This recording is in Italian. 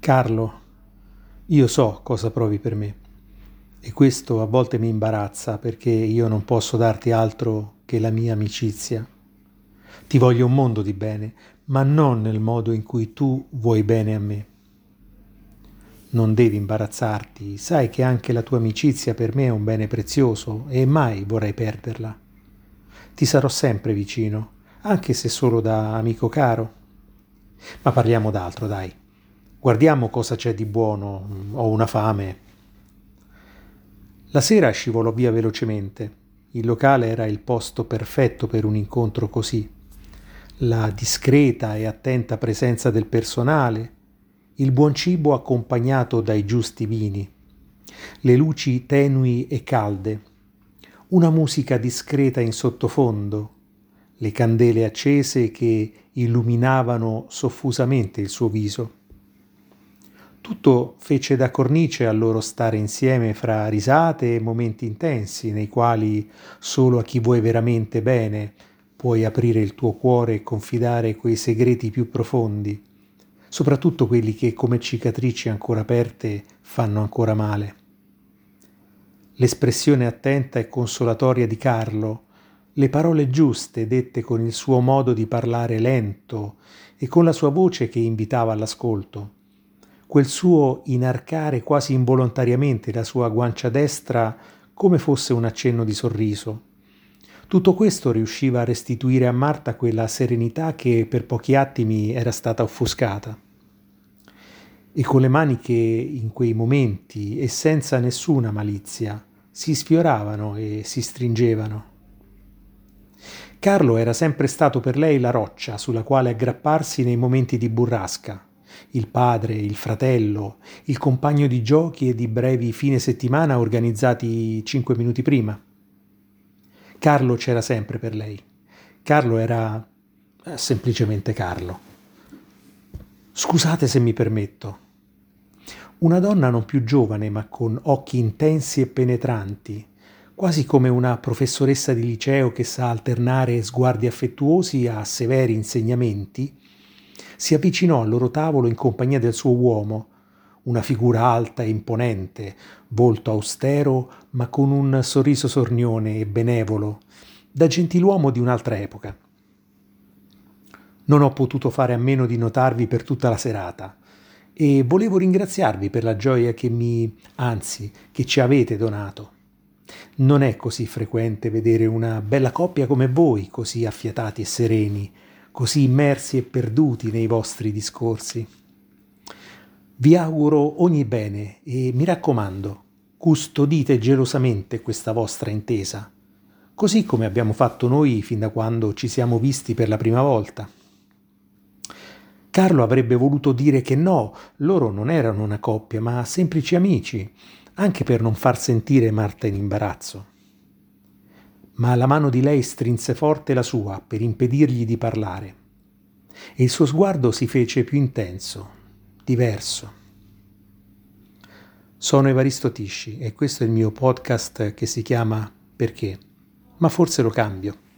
Carlo, io so cosa provi per me e questo a volte mi imbarazza perché io non posso darti altro che la mia amicizia. Ti voglio un mondo di bene, ma non nel modo in cui tu vuoi bene a me. Non devi imbarazzarti, sai che anche la tua amicizia per me è un bene prezioso e mai vorrei perderla. Ti sarò sempre vicino, anche se solo da amico caro. Ma parliamo d'altro, dai. Guardiamo cosa c'è di buono, ho una fame. La sera scivolò via velocemente. Il locale era il posto perfetto per un incontro così. La discreta e attenta presenza del personale, il buon cibo accompagnato dai giusti vini, le luci tenui e calde, una musica discreta in sottofondo, le candele accese che illuminavano soffusamente il suo viso. Tutto fece da cornice al loro stare insieme fra risate e momenti intensi nei quali solo a chi vuoi veramente bene puoi aprire il tuo cuore e confidare quei segreti più profondi, soprattutto quelli che come cicatrici ancora aperte fanno ancora male. L'espressione attenta e consolatoria di Carlo, le parole giuste dette con il suo modo di parlare lento e con la sua voce che invitava all'ascolto, quel suo inarcare quasi involontariamente la sua guancia destra come fosse un accenno di sorriso. Tutto questo riusciva a restituire a Marta quella serenità che per pochi attimi era stata offuscata. E con le mani che in quei momenti e senza nessuna malizia si sfioravano e si stringevano. Carlo era sempre stato per lei la roccia sulla quale aggrapparsi nei momenti di burrasca, il padre, il fratello, il compagno di giochi e di brevi fine settimana organizzati cinque minuti prima. Carlo c'era sempre per lei. Carlo era eh, semplicemente Carlo. Scusate se mi permetto. Una donna non più giovane ma con occhi intensi e penetranti, quasi come una professoressa di liceo che sa alternare sguardi affettuosi a severi insegnamenti, si avvicinò al loro tavolo in compagnia del suo uomo, una figura alta e imponente, volto austero ma con un sorriso sornione e benevolo, da gentiluomo di un'altra epoca. Non ho potuto fare a meno di notarvi per tutta la serata e volevo ringraziarvi per la gioia che mi, anzi, che ci avete donato. Non è così frequente vedere una bella coppia come voi, così affiatati e sereni, così immersi e perduti nei vostri discorsi. Vi auguro ogni bene e mi raccomando, custodite gelosamente questa vostra intesa, così come abbiamo fatto noi fin da quando ci siamo visti per la prima volta. Carlo avrebbe voluto dire che no, loro non erano una coppia, ma semplici amici, anche per non far sentire Marta in imbarazzo ma la mano di lei strinse forte la sua per impedirgli di parlare. E il suo sguardo si fece più intenso, diverso. Sono Evaristo Tisci e questo è il mio podcast che si chiama Perché? Ma forse lo cambio.